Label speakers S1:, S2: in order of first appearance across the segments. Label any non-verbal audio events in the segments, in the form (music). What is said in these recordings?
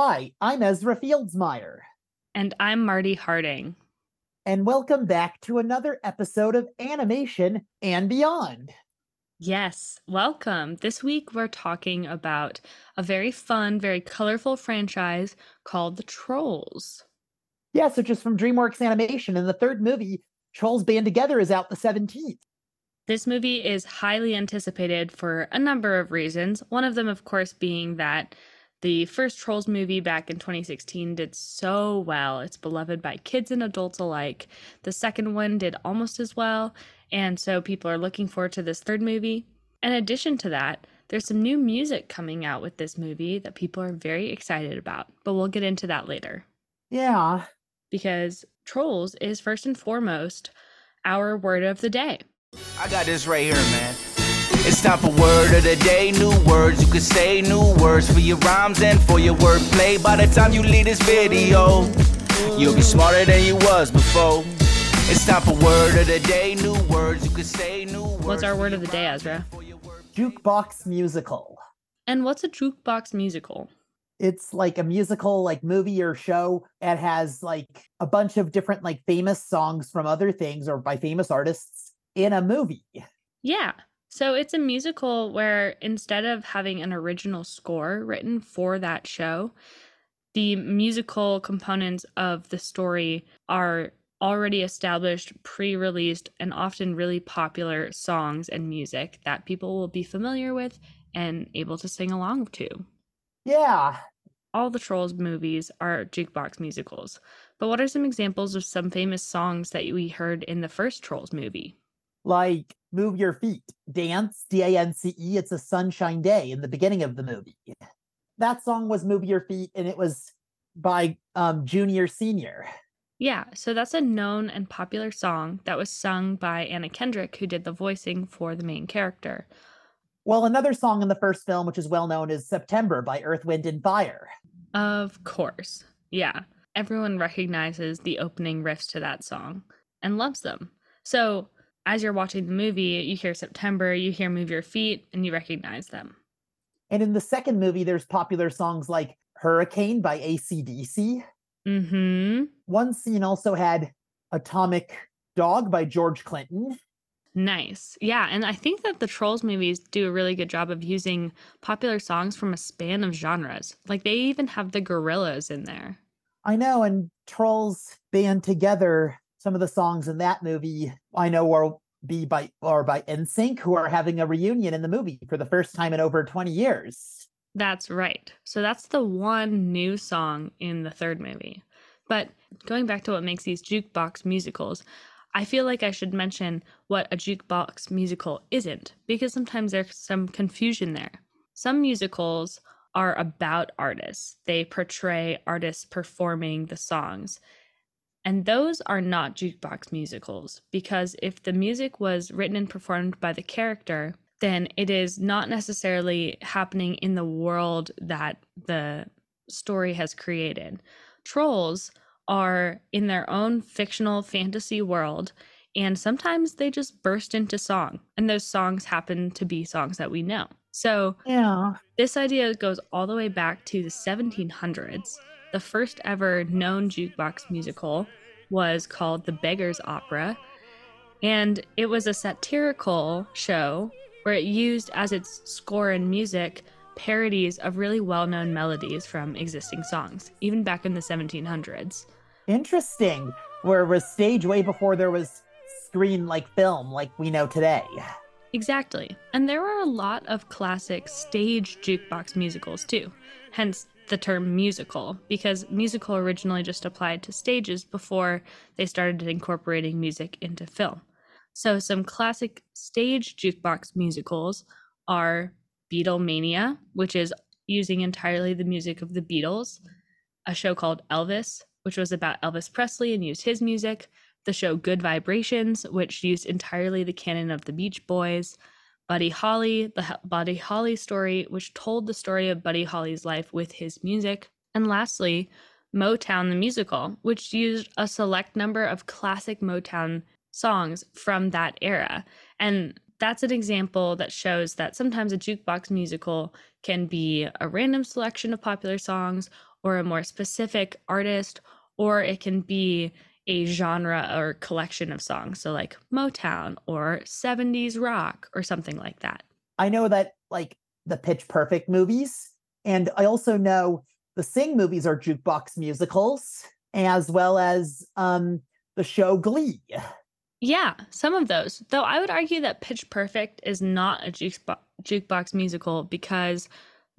S1: Hi, I'm Ezra Fieldsmeyer.
S2: And I'm Marty Harding.
S1: And welcome back to another episode of Animation and Beyond.
S2: Yes, welcome. This week we're talking about a very fun, very colorful franchise called The Trolls.
S1: Yeah, so just from DreamWorks Animation, and the third movie, Trolls Band Together, is out the 17th.
S2: This movie is highly anticipated for a number of reasons. One of them, of course, being that the first Trolls movie back in 2016 did so well. It's beloved by kids and adults alike. The second one did almost as well, and so people are looking forward to this third movie. In addition to that, there's some new music coming out with this movie that people are very excited about, but we'll get into that later.
S1: Yeah.
S2: Because Trolls is first and foremost our word of the day.
S3: I got this right here, man. It's time for word of the day. New words you can say, new words for your rhymes and for your wordplay. By the time you leave this video, you'll be smarter than you was before. It's time for word of the day. New words you can say, new words.
S2: What's our word of the day, Ezra?
S1: Jukebox musical.
S2: And what's a jukebox musical?
S1: It's like a musical, like movie or show. It has like a bunch of different, like famous songs from other things or by famous artists in a movie.
S2: Yeah. So it's a musical where instead of having an original score written for that show, the musical components of the story are already established, pre released, and often really popular songs and music that people will be familiar with and able to sing along to.
S1: Yeah.
S2: All the Trolls movies are jukebox musicals. But what are some examples of some famous songs that we heard in the first Trolls movie?
S1: Like move your feet, dance, D A N C E. It's a sunshine day in the beginning of the movie. That song was Move Your Feet, and it was by um, Junior Senior.
S2: Yeah, so that's a known and popular song that was sung by Anna Kendrick, who did the voicing for the main character.
S1: Well, another song in the first film, which is well known, is September by Earth, Wind, and Fire.
S2: Of course. Yeah. Everyone recognizes the opening riffs to that song and loves them. So as you're watching the movie, you hear September, you hear Move Your Feet, and you recognize them.
S1: And in the second movie, there's popular songs like Hurricane by ACDC.
S2: Mm-hmm.
S1: One scene also had Atomic Dog by George Clinton.
S2: Nice. Yeah. And I think that the Trolls movies do a really good job of using popular songs from a span of genres. Like they even have the Gorillaz in there.
S1: I know. And Trolls band together some of the songs in that movie I know are be by or by NSYNC, who are having a reunion in the movie for the first time in over 20 years.
S2: That's right. So that's the one new song in the third movie. But going back to what makes these jukebox musicals, I feel like I should mention what a jukebox musical isn't, because sometimes there's some confusion there. Some musicals are about artists, they portray artists performing the songs. And those are not jukebox musicals because if the music was written and performed by the character, then it is not necessarily happening in the world that the story has created. Trolls are in their own fictional fantasy world, and sometimes they just burst into song, and those songs happen to be songs that we know. So,
S1: yeah,
S2: this idea goes all the way back to the 1700s. The first ever known jukebox musical was called The Beggar's Opera, and it was a satirical show where it used as its score and music parodies of really well known melodies from existing songs, even back in the 1700s.
S1: Interesting. Where it was stage way before there was screen like film like we know today.
S2: Exactly. And there were a lot of classic stage jukebox musicals too. Hence the term musical because musical originally just applied to stages before they started incorporating music into film. So, some classic stage jukebox musicals are Beatlemania, which is using entirely the music of the Beatles, a show called Elvis, which was about Elvis Presley and used his music, the show Good Vibrations, which used entirely the canon of the Beach Boys, Buddy Holly, the Buddy Holly story, which told the story of Buddy Holly's life with his music. And lastly, Motown the musical, which used a select number of classic Motown songs from that era. And that's an example that shows that sometimes a jukebox musical can be a random selection of popular songs, or a more specific artist, or it can be a genre or collection of songs. So, like Motown or 70s rock or something like that.
S1: I know that, like, the Pitch Perfect movies, and I also know the Sing movies are jukebox musicals, as well as um, the show Glee.
S2: Yeah, some of those. Though I would argue that Pitch Perfect is not a jukebox, jukebox musical because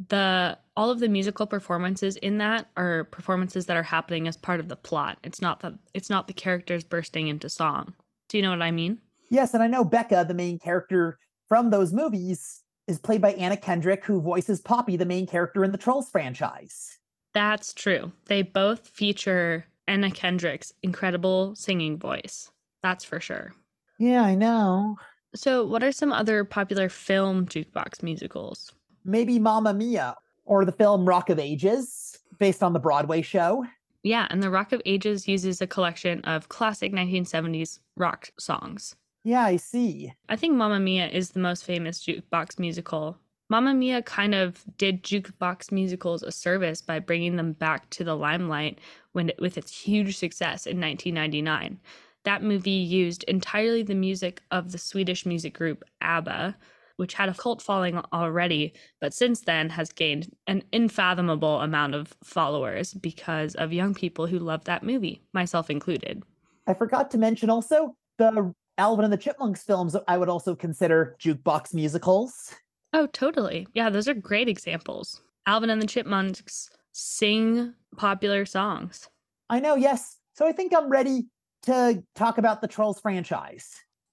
S2: the all of the musical performances in that are performances that are happening as part of the plot. It's not that it's not the characters bursting into song. Do you know what I mean?
S1: Yes, and I know Beca, the main character from those movies, is played by Anna Kendrick, who voices Poppy, the main character in the Trolls franchise.
S2: That's true. They both feature Anna Kendrick's incredible singing voice. That's for sure.
S1: Yeah, I know.
S2: So, what are some other popular film jukebox musicals?
S1: Maybe Mamma Mia or the film Rock of Ages, based on the Broadway show.
S2: Yeah, and the Rock of Ages uses a collection of classic 1970s rock songs.
S1: Yeah, I see.
S2: I think Mamma Mia is the most famous jukebox musical. Mamma Mia kind of did jukebox musicals a service by bringing them back to the limelight when it, with its huge success in 1999. That movie used entirely the music of the Swedish music group ABBA, which had a cult following already, but since then has gained an unfathomable amount of followers because of young people who love that movie, myself included.
S1: I forgot to mention also the Alvin and the Chipmunks films I would also consider jukebox musicals.
S2: Oh, totally. Yeah, those are great examples. Alvin and the Chipmunks sing popular songs.
S1: I know, yes. So I think I'm ready to talk about the Trolls franchise.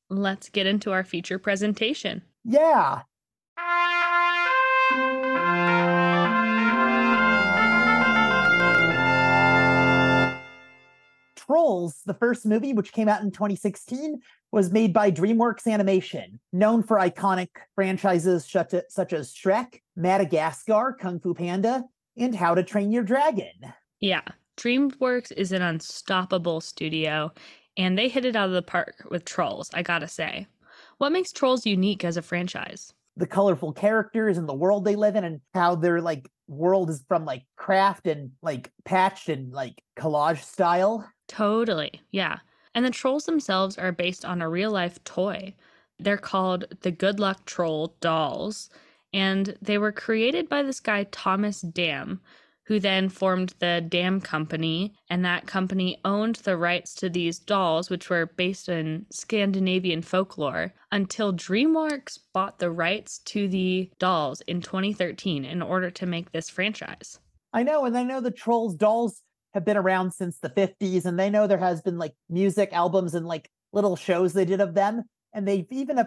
S2: Let's get into our feature presentation.
S1: Yeah. Trolls, the first movie, which came out in 2016, was made by DreamWorks Animation, known for iconic franchises such as Shrek, Madagascar, Kung Fu Panda, and How to Train Your Dragon.
S2: Yeah, DreamWorks is an unstoppable studio, and they hit it out of the park with Trolls, I gotta say. What makes Trolls unique as a franchise?
S1: The colorful characters and the world they live in, and how their like world is from like craft and like patched and like collage style.
S2: Totally. Yeah. And the trolls themselves are based on a real life toy. They're called the Good Luck Troll dolls. And they were created by this guy, Thomas Dam, who then formed the Dam Company. And that company owned the rights to these dolls, which were based in Scandinavian folklore, until DreamWorks bought the rights to the dolls in 2013 in order to make this franchise.
S1: I know. And I know the Trolls dolls have been around since the 50s and they know there has been like music albums and like little shows they did of them and they've even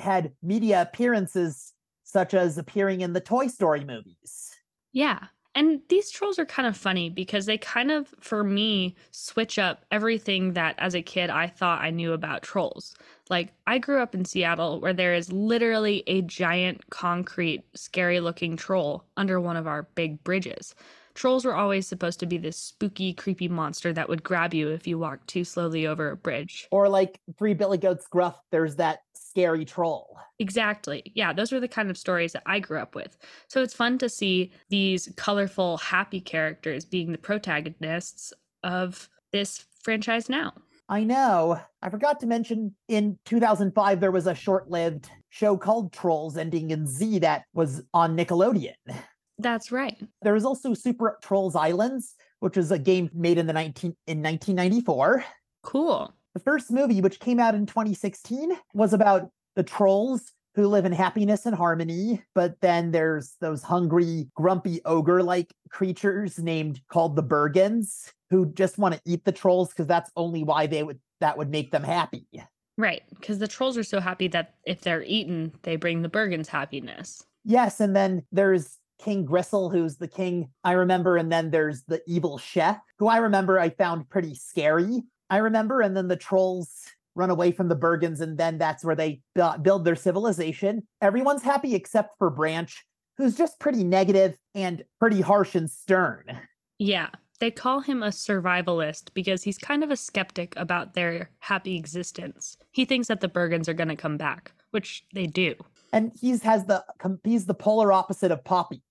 S1: had media appearances such as appearing in the toy story movies
S2: yeah and these trolls are kind of funny because they kind of for me switch up everything that as a kid i thought i knew about trolls. Like i grew up in seattle where there is literally a giant concrete scary looking troll under one of our big bridges Trolls were always supposed to be this spooky, creepy monster that would grab you if you walked too slowly over a bridge.
S1: Or like Three Billy Goats Gruff, there's that scary troll.
S2: Exactly. Yeah, those were the kind of stories that I grew up with. So it's fun to see these colorful, happy characters being the protagonists of this franchise now.
S1: I know. I forgot to mention in 2005, there was a short lived show called Trolls ending in Z that was on Nickelodeon. (laughs)
S2: That's right.
S1: There was also Super Trolls Islands, which was a game made in the 19 in 1994.
S2: Cool.
S1: The first movie, which came out in 2016, was about the trolls who live in happiness and harmony. But then there's those hungry, grumpy ogre-like creatures named called the Bergens, who just want to eat the trolls because that's only why they would that would make them happy.
S2: Right, because the trolls are so happy that if they're eaten, they bring the Bergens happiness.
S1: Yes, and then there's King Gristle, who's the king I remember, and then there's the evil chef, who I remember I found pretty scary. I remember, and then the trolls run away from the Bergens, and then that's where they build their civilization. Everyone's happy except for Branch, who's just pretty negative and pretty harsh and stern.
S2: Yeah, they call him a survivalist because he's kind of a skeptic about their happy existence. He thinks that the Bergens are going to come back, which they do
S1: and he's has the he's the polar opposite of Poppy.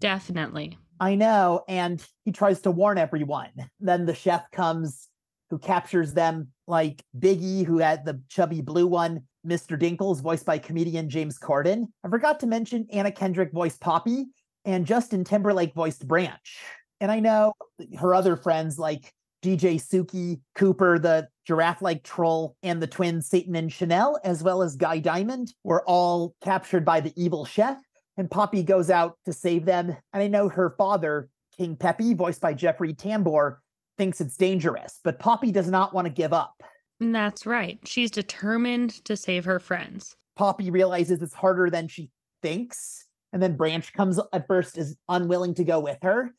S2: Definitely.
S1: I know. And he tries to warn everyone. Then the chef comes who captures them, like Biggie, who had the chubby blue one, Mr. Dinkles, voiced by comedian James Corden. I forgot to mention Anna Kendrick voiced Poppy and Justin Timberlake voiced Branch. And I know her other friends like DJ Suki, Cooper, the giraffe like troll, and the twins Satin and Chenille, as well as Guy Diamond, were all captured by the evil chef. And Poppy goes out to save them. And I know her father, King Peppy, voiced by Jeffrey Tambor, thinks it's dangerous, but Poppy does not want to give up.
S2: That's right. She's determined to save her friends.
S1: Poppy realizes it's harder than she thinks. And then Branch comes at first is unwilling to go with her.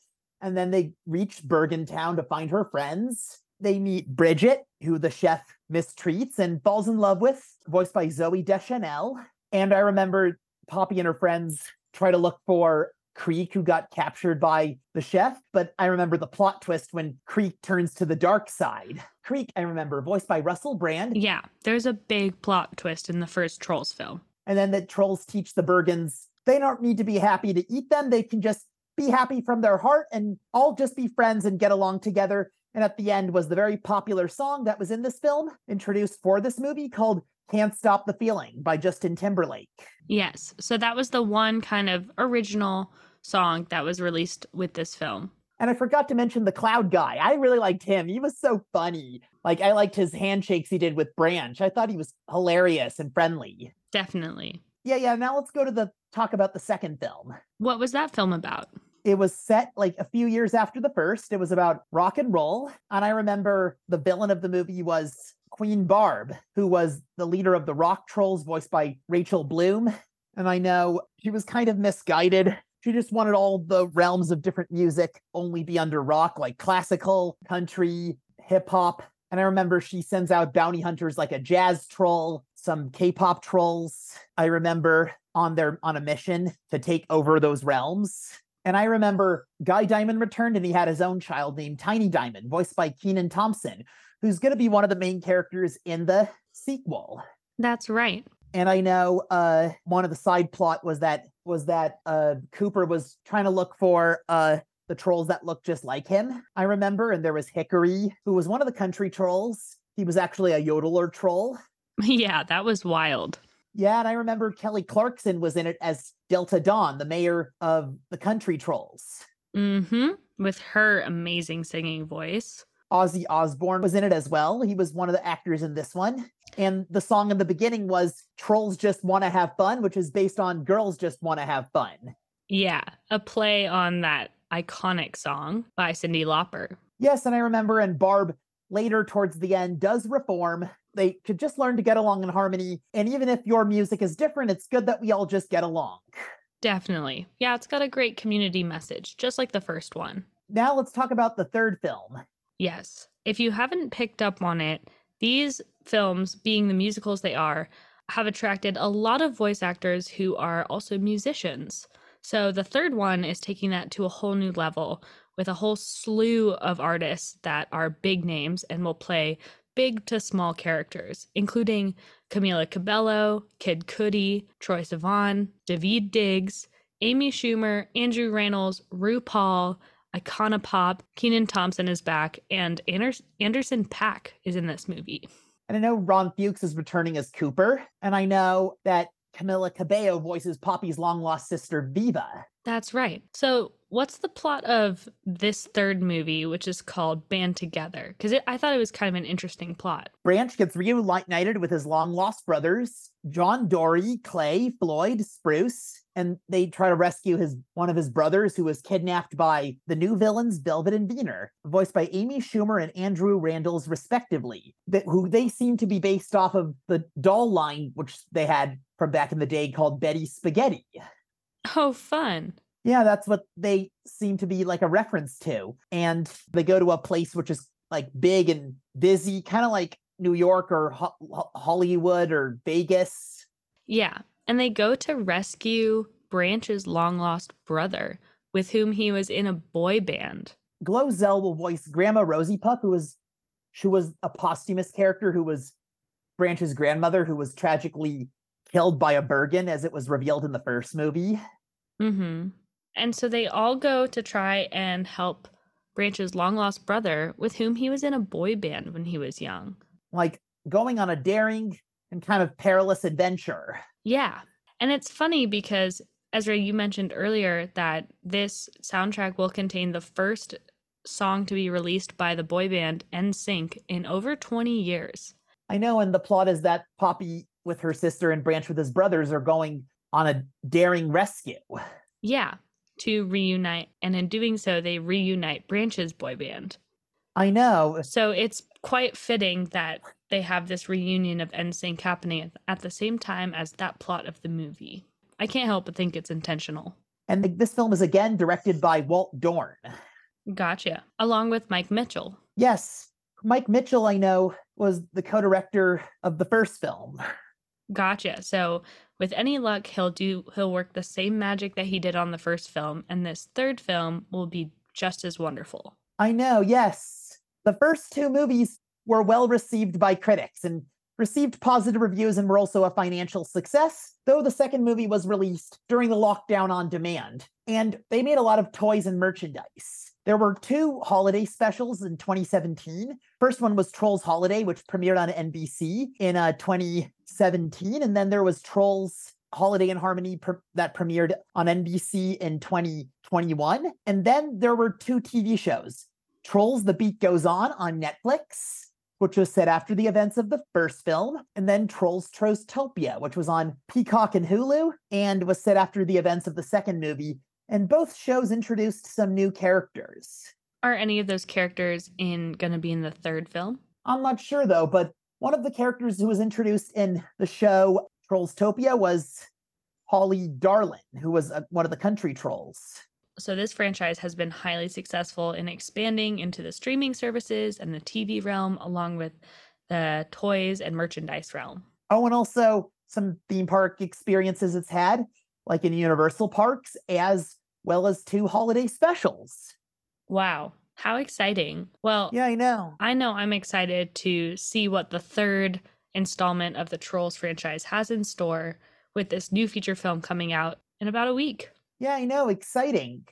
S1: And then they reach Bergen Town to find her friends. They meet Bridget, who the chef mistreats and falls in love with, voiced by Zooey Deschanel. And I remember Poppy and her friends try to look for Creek, who got captured by the chef. But I remember the plot twist when Creek turns to the dark side. Creek, I remember, voiced by Russell Brand.
S2: Yeah, there's a big plot twist in the first Trolls film.
S1: And then the trolls teach the Bergens they don't need to be happy to eat them. They can just be happy from their heart and all just be friends and get along together. And at the end was the very popular song that was in this film, introduced for this movie called Can't Stop the Feeling by Justin Timberlake.
S2: Yes. So that was the one kind of original song that was released with this film.
S1: And I forgot to mention the cloud guy. I really liked him. He was so funny. Like I liked his handshakes he did with Branch. I thought he was hilarious and friendly.
S2: Definitely.
S1: Yeah, yeah. Now let's go to the talk about the second film.
S2: What was that film about?
S1: It was set like a few years after the first. It was about rock and roll. And I remember the villain of the movie was Queen Barb, who was the leader of the rock trolls, voiced by Rachel Bloom. And I know she was kind of misguided. She just wanted all the realms of different music only be under rock, like classical, country, hip hop. And I remember she sends out bounty hunters like a jazz troll, some K-pop trolls. I remember on their on a mission to take over those realms. And I remember Guy Diamond returned and he had his own child named Tiny Diamond, voiced by Kenan Thompson, who's going to be one of the main characters in the sequel.
S2: That's right.
S1: And I know uh, one of the side plot was that was that uh, Cooper was trying to look for uh, the trolls that looked just like him. I remember, and there was Hickory, who was one of the country trolls. He was actually a yodeler troll. (laughs)
S2: Yeah, that was wild.
S1: Yeah, and I remember Kelly Clarkson was in it as Delta Dawn, the mayor of the Country Trolls.
S2: Mm-hmm. With her amazing singing voice.
S1: Ozzy Osbourne was in it as well. He was one of the actors in this one. And the song in the beginning was Trolls Just Want to Have Fun, which is based on Girls Just Want to Have Fun.
S2: Yeah, a play on that iconic song by Cyndi Lauper.
S1: Yes, and I remember, and Barb later towards the end does reform they could just learn to get along in harmony. And even if your music is different, it's good that we all just get along.
S2: Definitely. Yeah, it's got a great community message, just like the first one.
S1: Now let's talk about the third film.
S2: Yes. If you haven't picked up on it, these films, being the musicals they are, have attracted a lot of voice actors who are also musicians. So the third one is taking that to a whole new level with a whole slew of artists that are big names and will play big to small characters, including Camila Cabello, Kid Cudi, Troye Sivan, Daveed Diggs, Amy Schumer, Andrew Rannells, RuPaul, Icona Pop, Kenan Thompson is back, and Anderson .Paak is in this movie.
S1: And I know Ron Funches is returning as Cooper, and I know that Camila Cabello voices Poppy's long lost sister Viva.
S2: That's right. So what's the plot of this third movie, which is called Band Together? Because I thought it was kind of an interesting plot.
S1: Branch gets reunited with his long lost brothers, John Dory, Clay, Floyd, Spruce, and they try to rescue his one of his brothers who was kidnapped by the new villains Velvet and Veneer, voiced by Amy Schumer and Andrew Rannells, respectively. That who they seem to be based off of the doll line which they had from back in the day called Betty Spaghetti.
S2: Oh, fun.
S1: Yeah, that's what they seem to be like a reference to. And they go to a place which is like big and busy, kind of like New York or Ho- Hollywood or Vegas.
S2: Yeah. And they go to rescue Branch's long lost brother, with whom he was in a boy band.
S1: Glozell will voice Grandma Rosiepuff, who was who was a posthumous character who was Branch's grandmother, who was tragically killed by a Bergen, as it was revealed in the first movie.
S2: Mm-hmm. And so they all go to try and help Branch's long lost brother, with whom he was in a boy band when he was young.
S1: Like going on a daring and kind of perilous adventure.
S2: Yeah. And it's funny because, Ezra, you mentioned earlier that this soundtrack will contain the first song to be released by the boy band NSYNC in over 20 years.
S1: I know, and the plot is that Poppy with her sister and Branch with his brothers are going on a daring rescue.
S2: Yeah, to reunite. And in doing so, they reunite Branch's boy band.
S1: I know.
S2: So it's quite fitting that they have this reunion of NSYNC happening at the same time as that plot of the movie. I can't help but think it's intentional.
S1: And this film is again directed by Walt Dohrn.
S2: Gotcha. Along with Mike Mitchell.
S1: Yes. Mike Mitchell, I know, was the co director of the first film.
S2: Gotcha. So with any luck, he'll do he'll work the same magic that he did on the first film, and this third film will be just as wonderful.
S1: I know, yes. The first two movies were well received by critics and received positive reviews and were also a financial success, though the second movie was released during the lockdown on demand. And they made a lot of toys and merchandise. There were two holiday specials in 2017. First one was Trolls Holiday, which premiered on NBC in uh, 2017. And then there was Trolls Holiday in Harmony that premiered on NBC in 2021. And then there were two TV shows Trolls The Beat Goes On on Netflix, which was set after the events of the first film, and then Trolls Trollstopia, which was on Peacock and Hulu and was set after the events of the second movie and both shows introduced some new characters.
S2: Are any of those characters in going to be in the third film?
S1: I'm not sure though, but one of the characters who was introduced in the show Trollstopia was Holly Darlin, who was a, one of the country trolls.
S2: So, this franchise has been highly successful in expanding into the streaming services and the TV realm, along with the toys and merchandise realm.
S1: Oh, and also some theme park experiences it's had like in Universal parks, as well as two holiday specials.
S2: Wow. How exciting. Well,
S1: yeah, I know.
S2: I know I'm excited to see what the third installment of the Trolls franchise has in store with this new feature film coming out in about a week.
S1: Yeah, I know. Exciting.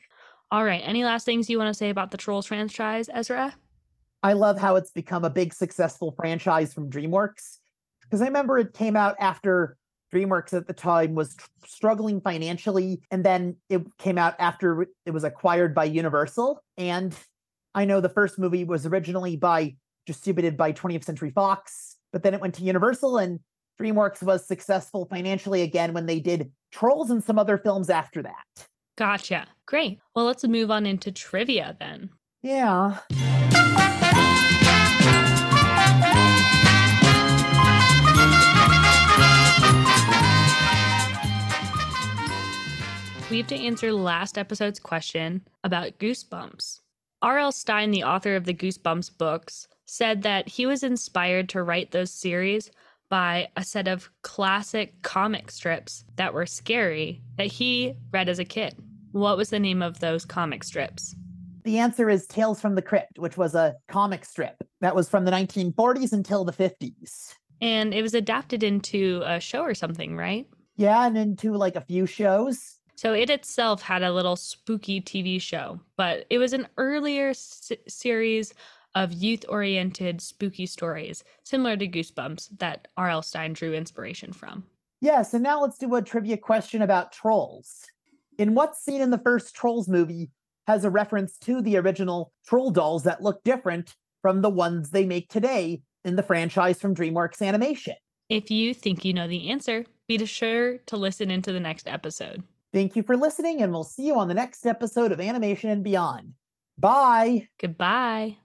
S2: All right. Any last things you want to say about the Trolls franchise, Ezra?
S1: I love how it's become a big successful franchise from DreamWorks because I remember it came out after DreamWorks at the time was tr- struggling financially, and then it came out after it was acquired by Universal. And I know the first movie was originally by distributed by 20th Century Fox, but then it went to Universal, and DreamWorks was successful financially again when they did Trolls and some other films after that.
S2: Gotcha. Great. Well, let's move on into trivia then.
S1: Yeah.
S2: we have to answer last episode's question about Goosebumps. R.L. Stine, the author of the Goosebumps books, said that he was inspired to write those series by a set of classic comic strips that were scary that he read as a kid. What was the name of those comic strips?
S1: The answer is Tales from the Crypt, which was a comic strip that was from the 1940s until the 50s.
S2: And it was adapted into a show or something, right?
S1: Yeah, and into like a few shows.
S2: So it itself had a little spooky TV show, but it was an earlier s- series of youth oriented spooky stories, similar to Goosebumps, that R.L. Stine drew inspiration from.
S1: Yes, and now let's do a trivia question about trolls. In what scene in the first Trolls movie has a reference to the original troll dolls that look different from the ones they make today in the franchise from DreamWorks Animation?
S2: If you think you know the answer, be sure to listen into the next episode.
S1: Thank you for listening, and we'll see you on the next episode of Animation and Beyond. Bye.
S2: Goodbye.